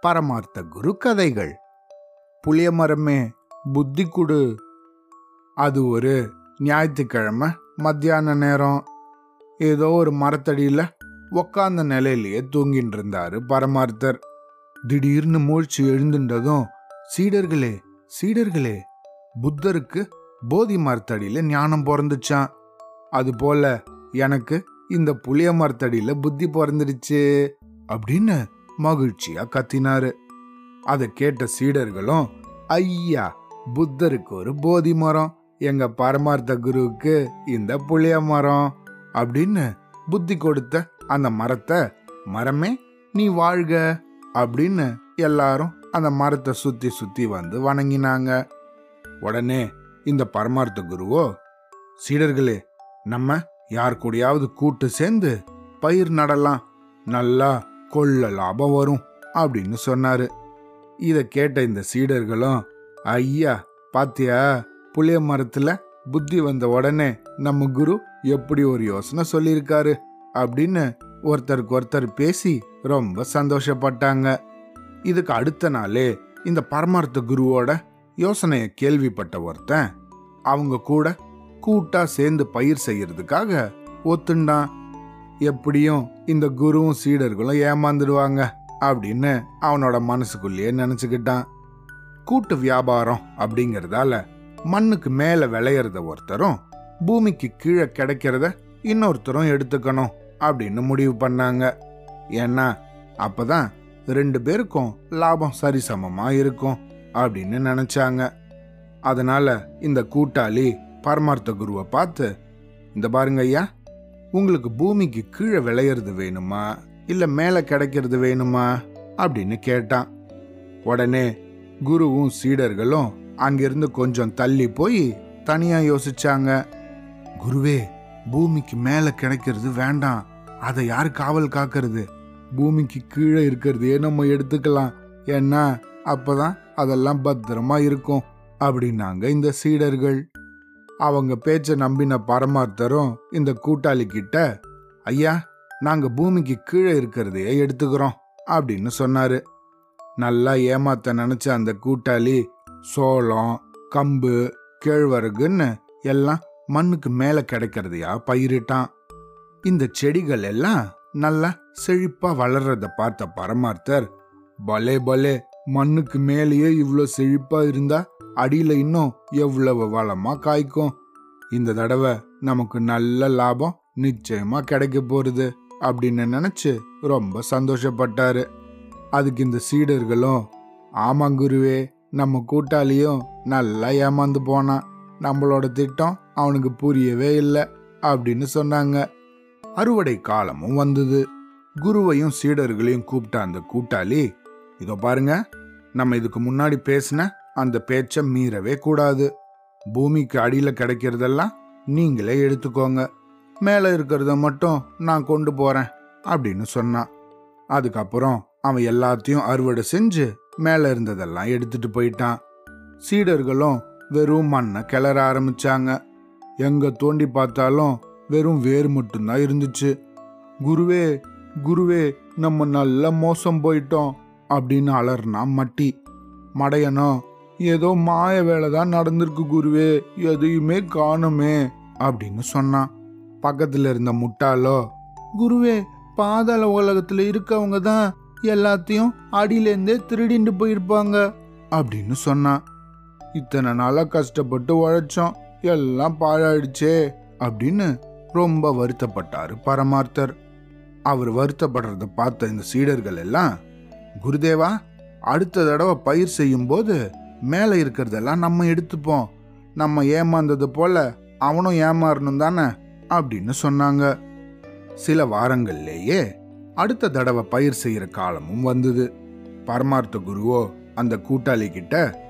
பரமார்த்த குரு கதைகள் புளிய மரமே புத்தி குடு அது ஒரு ஞாயிற்றுக்கிழமை மத்தியான நேரம். ஏதோ ஒரு மரத்தடியில் உக்காந்த நிலையிலேயே தூங்கிட்டு இருந்தாரு பரமார்த்தர். திடீர்னு மூழ்ச்சி எழுந்துட்டதும் சீடர்களே சீடர்களே புத்தருக்கு போதி மரத்தடியில் ஞானம் பிறந்துச்சான் அதுபோல எனக்கு இந்த புளிய மரத்தடியில புத்தி பிறந்துடுச்சு அப்படின்னு மகிழ்ச்சியா கத்தினாரு. அதை கேட்ட சீடர்களும் ஐயா புத்தருக்கு ஒரு போதி மரம். எங்க பரமார்த்த குருவுக்கு இந்த புளிய மரம் அப்படின்னு புத்தி கொடுத்த அந்த மரத்தை மரமே நீ வாழ்க அப்படின்னு எல்லாரும் அந்த மரத்தை சுத்தி சுத்தி வந்து வணங்கினாங்க. உடனே இந்த பரமார்த்த குருவோ சீடர்களே நம்ம யார் கூடயாவது கூட்டு சேர்ந்து பயிர் நடலாம் நல்லா கொள்ள லாபம் வரும் அப்படின்னு சொன்னாரு. இதை கேட்ட இந்த சீடர்களும் ஐயா பாத்தியா புளிய மரத்துல புத்தி வந்த உடனே நம்ம குரு எப்படி ஒரு யோசனை சொல்லியிருக்காரு? அப்படின்னு ஒருத்தருக்கு ஒருத்தர் பேசி ரொம்ப சந்தோஷப்பட்டாங்க. இதுக்கு அடுத்த நாளே இந்த பரமார்த்த குருவோட யோசனையை கேள்விப்பட்ட ஒருத்தன் அவங்க கூட கூட்டா சேர்ந்து பயிர் செய்யறதுக்காக ஒத்துண்டான் எப்படியும் இந்த குருவும் சீடர்களும் ஏமாந்துடுவாங்க அப்படின்னு அவனோட மனசுக்குள்ளேயே நினைச்சுக்கிட்டான். கூட்டு வியாபாரம் அப்படிங்கறதால மண்ணுக்கு மேல விளையறத ஒருத்தரும் பூமிக்கு கீழே கிடைக்கிறத இன்னொருத்தரும் எடுத்துக்கணும் அப்படின்னு முடிவு பண்ணாங்க. ஏன்னா அப்பதான் ரெண்டு பேருக்கும் லாபம் சரிசமமா இருக்கும் அப்படின்னு நினைச்சாங்க. அதனால இந்த கூட்டாளி பரமார்த்த குருவை பார்த்து இந்த பாருங்க ஐயா உங்களுக்கு பூமிக்கு கீழே விளையிறது வேணுமா? இல்ல மேல கிடைக்கிறது வேணுமா? அப்படின்னு கேட்டான். உடனே குருவும் சீடர்களும் அங்கிருந்து கொஞ்சம் தள்ளி போய் தனியா யோசிச்சாங்க. குருவே பூமிக்கு மேல கிடைக்கிறது வேண்டாம். அதை யார் காவல் காக்கிறது? பூமிக்கு கீழே இருக்கிறதையே நம்ம எடுத்துக்கலாம். ஏன்னா அப்பதான் அதெல்லாம் பத்திரமா இருக்கும் அப்படின்னாங்க இந்த சீடர்கள். அவங்க பேச்ச நம்பின பரமார்த்தரும் இந்த கூட்டாளி கிட்ட ஐயா நாங்க பூமிக்கு கீழே இருக்கிறதையே எடுத்துக்கிறோம் அப்படின்னு சொன்னாரு. நல்லா ஏமாத்த நினைச்ச அந்த கூட்டாளி சோளம் கம்பு கேழ்வரகுன்னு எல்லாம் மண்ணுக்கு மேல கிடைக்கிறதையா பயிரிட்டான். இந்த செடிகள் எல்லாம் நல்லா செழிப்பா வளர்றத பார்த்த பரமார்த்தர் பலே பலே மண்ணுக்கு மேலேயே இவ்வளோ செழிப்பா இருந்தா அடியில் இன்னும் எவ்வளவு வளமாக காய்க்கும்? இந்த தடவை நமக்கு நல்ல லாபம் நிச்சயமா கிடைக்க போறது அப்படின்னு நினைச்சு ரொம்ப சந்தோஷப்பட்டாரு. அதுக்கு இந்த சீடர்களும் ஆமாங்குருவே நம்ம கூட்டாளியும் நல்லா ஏமாந்து போனான் நம்மளோட திட்டம் அவனுக்கு புரியவே இல்லை அப்படின்னு சொன்னாங்க. அறுவடை காலமும் வந்தது. குருவையும் சீடர்களையும் கூப்பிட்ட அந்த கூட்டாளி இதோ பாருங்க நம்ம இதுக்கு முன்னாடி பேசின அந்த பேச்ச மீறவே கூடாது. பூமிக்கு அடியில் கிடைக்கிறதெல்லாம் நீங்களே எடுத்துக்கோங்க. மேலே இருக்கிறத மட்டும் நான் கொண்டு போறேன் அப்படின்னு சொன்னான். அதுக்கப்புறம் அவன் எல்லாத்தையும் அறுவடை செஞ்சு மேலே இருந்ததெல்லாம் எடுத்துட்டு போயிட்டான். சீடர்களும் வெறும் மண்ணை கிளற ஆரம்பிச்சாங்க. எங்க தோண்டி பார்த்தாலும் வெறும் வேர் மட்டும்தான் இருந்துச்சு. குருவே குருவே நம்ம நல்ல மோசம் போயிட்டோம் அப்படின்னு அலர்னா மட்டி. மடையனும் ஏதோ மாய வேலை தான் நடந்திருக்கு குருவே எதையுமே காணுமே அப்படின்னு சொன்னான். பக்கத்துல இருந்த முட்டாளோ குருவே பாதாள உலகத்துல இருக்கவங்க தான் எல்லாத்தையும் அடியிலேருந்தே திருடிண்டு போயிருப்பாங்க அப்படின்னு சொன்னான். இத்தனை நாளா கஷ்டப்பட்டு உழைச்சோம் எல்லாம் பாழாயிடுச்சே அப்படின்னு ரொம்ப வருத்தப்பட்டாரு பரமார்த்தர். அவர் வருத்தப்படுறத பார்த்த இந்த சீடர்கள் எல்லாம் குருதேவா அடுத்த தடவை பயிர் செய்யும் போது மேலே இருக்கிறதெல்லாம் நம்ம எடுத்துப்போம். நம்ம ஏமாந்தது போல அவனும் ஏமாறணும் தானே? அப்படின்னு சொன்னாங்க. சில வாரங்கள்லேயே அடுத்த தடவை பயிர் செய்யற காலமும் வந்தது. பரமார்த்த குருவோ அந்த கூட்டாளி கிட்ட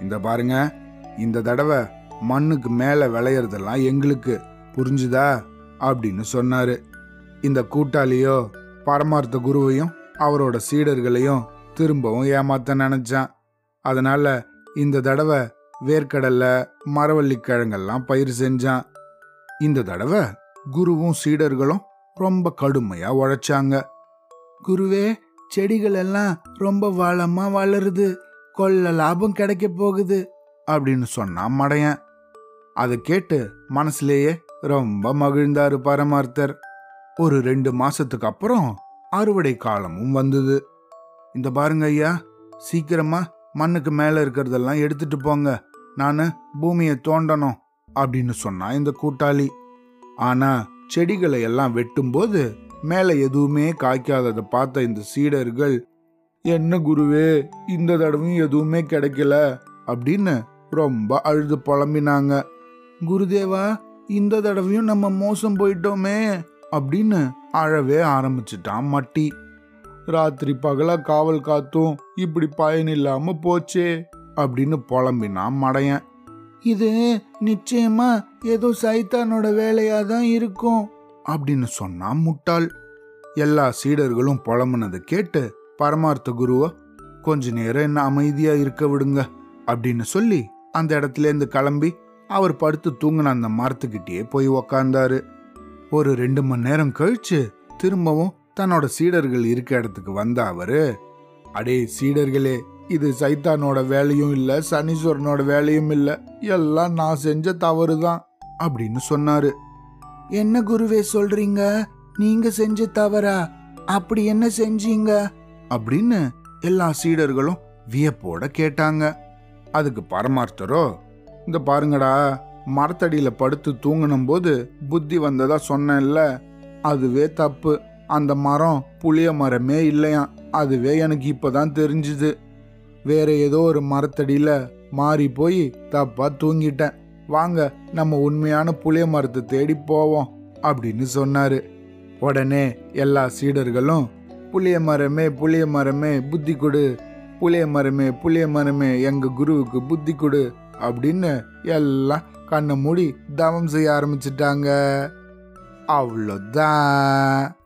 இந்த பாருங்க இந்த தடவை மண்ணுக்கு மேல விளையறதெல்லாம் எங்களுக்கு புரிஞ்சுதா? அப்படின்னு சொன்னாரு. இந்த கூட்டாளியோ பரமார்த்த குருவையும் அவரோட சீடர்களையும் திரும்பவும் ஏமாத்த நினைச்சான். அதனால இந்த தடவை வேர்க்கடல்ல மரவள்ளி கிழங்கெல்லாம் பயிர் செஞ்சான். இந்த தடவை குருவும் சீடர்களும் ரொம்ப கடுமையா உழைச்சாங்க. குருவே செடிகள் எல்லாம் ரொம்ப வளமா வளருது. கொள்ள லாபம் கிடைக்க போகுது அப்படின்னு சொன்னான் மடையன். அதை கேட்டு மனசுலேயே ரொம்ப மகிழ்ந்தாரு பரமார்த்தர். ஒரு ரெண்டு மாசத்துக்கு அப்புறம் அறுவடை காலமும் வந்தது. இந்த பாருங்க ஐயா சீக்கிரமா மண்ணுக்கு மேலே இருக்கிறதெல்லாம் எடுத்துட்டு போங்க. நான் பூமியை தோண்டணும் அப்படின்னு சொன்னான் இந்த கூட்டாளி. ஆனால் செடிகளை எல்லாம் வெட்டும்போது மேலே எதுவுமே காய்க்காததை பார்த்த இந்த சீடர்கள் என்ன குருவே இந்த தடவையும் எதுவுமே கிடைக்கல அப்படின்னு ரொம்ப அழுது புலம்பினாங்க. குருதேவா இந்த தடவையும் நம்ம மோசம் போயிட்டோமே அப்படின்னு அழவே ஆரம்பிச்சிட்டான் மட்டி. ராத்திரி பகலா காவல் காத்தும் இப்படி பயனில்லாம போச்சே அப்படின்னு புலம்பினான் மடையன். இது நிச்சயமா ஏதோ சைத்தானோட வேலையா தான் இருக்கும் அப்படின்னு சொன்னான் முட்டாள். எல்லா சீடர்களும் புலம்புனதை கேட்டு பரமார்த்த குருவா கொஞ்ச நேரம் என்ன அமைதியா இருக்க விடுங்க அப்படின்னு சொல்லி அந்த இடத்துல இருந்து கிளம்பி அவர் படுத்து தூங்கின அந்த மரத்துக்கிட்டே போய் உக்காந்தாரு. ஒரு ரெண்டு மணி நேரம் கழிச்சு திரும்பவும் தன்னோட சீடர்கள் இருக்க இடத்துக்கு வந்த அவரு அடே சீடர்களே இது சைத்தானோட வேலையும் இல்லை சனீஸ்வரனோட வேலையும் இல்லை எல்லாம் நான் செஞ்ச தவறு தான் அப்படின்னு சொன்னாரு. என்ன குருவே சொல்றீங்க? நீங்க செஞ்ச தவறா? அப்படி என்ன செஞ்சீங்க? அப்படின்னு எல்லா சீடர்களும் வியப்போட கேட்டாங்க. அதுக்கு பரமார்த்தரோ இந்த பாருங்கடா மரத்தடியில படுத்து தூங்கினும் போது புத்தி வந்ததா சொன்னேன்ல அதுவே தப்பு. அந்த மரம் புளிய மரமே இல்லையாம். அதுவே எனக்கு இப்போதான் தெரிஞ்சுது. வேற ஏதோ ஒரு மரத்தடியில் மாறி போய் தப்பா தூங்கிட்டேன். வாங்க நம்ம உண்மையான புளிய மரத்தை தேடி போவோம் அப்படின்னு சொன்னாரு. உடனே எல்லா சீடர்களும் புளிய மரமே புளிய மரமே புத்தி கொடு. புளிய மரமே புளிய மரமே எங்க குருவுக்கு புத்தி கொடு அப்படின்னு எல்லாம் கண்ணை மூடி தவம் செய்ய ஆரம்பிச்சிட்டாங்க. அவ்வளோதான்